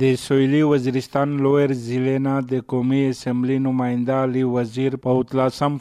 د سویلی وزیرستان لویر ضلع نه د قومي اسمبلی نماینده علی وزیر په اتلسم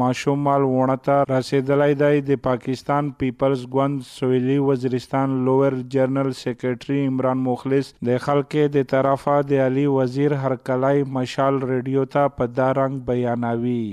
ماشوم مال ونه رسیدلی دی، د پاکستان پیپلز ګوند سویلی Waziristan lower general secretary Imran Mukhlis د خلکې د طرفه د علی وزیر هرکلای مشال ریډیو ته په دا رنګ بیانوي.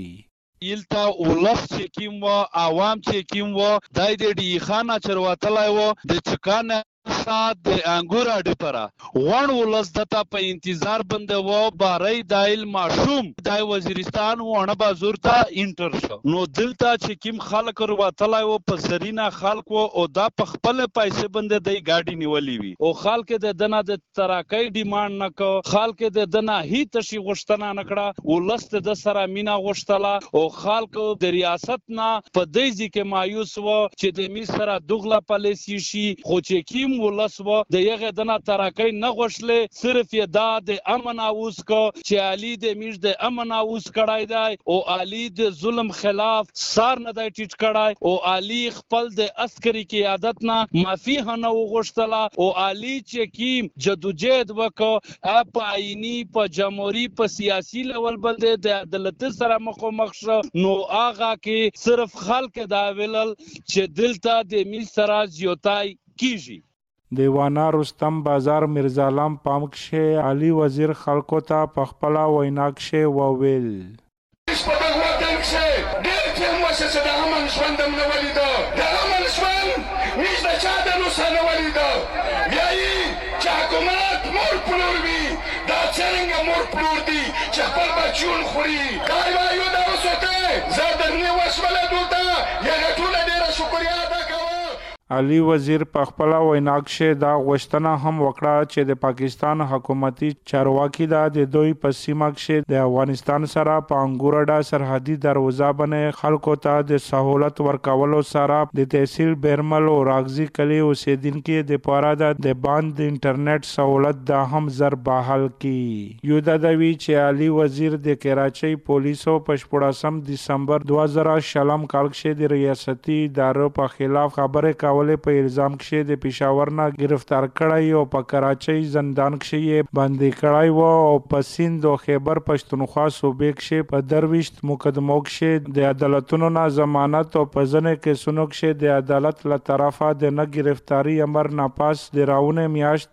ایلتا اولس چې کیم و، عوام چې کیم و، دای د ډی خانه چرواتلای و، د چکانه سات د انګور اډې پره وان ولس دتا په انتظار بنده و بارای دایل ماشوم دای وزیرستان ونه بازور ته انټر شو۔ نو دلته چې کیم خلک ورو تلای و په زرینا خلک او دا په خپل پیسې بنده د گاډي نیولې وی۔ او خلک د دنا د تراکای ډیماند نکو خلک د دنا هیڅ شي غشتنه نکړه ولس د سره مینا غشتلا۔ او خلک د ریاست نه په دې ځکه مایوس و چې د می سره دغله پالیسی شي خو چې کیم ولس و د یغه دنا تراکې نه غوښلې صرف یې دا د امن اوس کو چې علي د میش د امن اوس کړای دی، او علي د ظلم خلاف سار نه دی ټیټ کړای او علي خپل د عسکري قیادت نه معافي نه وغوښتلا او علي چې کیم جدوجہد وکړه په عیني، په جمهوریت په سیاسي لیول بل د عدالت سره مخ شو نو آغا کې صرف خلک دا ویلل چې دلته د میل سره زیوتای کیږي. دیوانا رستم بازار مرزالام پامکشه علی وزیر خلکو ته پخپلا ویناکشه وویل مؤسسه د امن مور پلور دا دي چې خپل خوري دا یو دا وسوته زه درنې وشمله دلته علی وزیر په خپل ویناکشه دا غوښتنه هم وکړه چې د پاکستان حکومتي چارواکي دا د دوی په سیمه کې د افغانستان سره په انګورډا سرحدي دروازه باندې خلکو ته د سہولت ورکولو سره د تحصیل بیرمل او راغزي کلی اوسیدونکو د پاره د باند د انټرنیټ سہولت دا هم زر بحال کی یو د دوی چې علی وزیر د کراچۍ پولیسو په 14 دسمبر 2000 شلم کال کې د ریاستي ادارو په خلاف خبره کاوه راولې په الزام کې د پېښور نه گرفتار کړای او په کراچۍ زندان کې یې باندې کړای وو او په سند او خیبر پښتونخوا صوبې کې په درويشت مقدمو کې د عدالتونو نه ضمانت او په ځنه کې سنو کې د عدالت له طرفه د نه گرفتاری امر ناپاس د راونه میاشت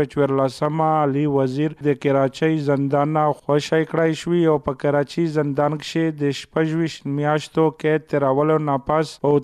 په 14 علي وزیر د کراچۍ زندان نه خوشی کړای شوی او په کراچي زندان کې د شپږویش میاشتو کې تراولو ناپاس او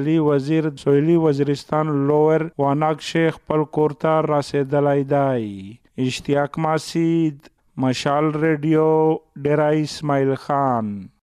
علی وزیر سویلی وزیرستان لوور واناک شیخ پل کورتا رسیدلی دی. اشتیاق ماسید، مشال ریڈیو ڈیرا اسماعیل خان.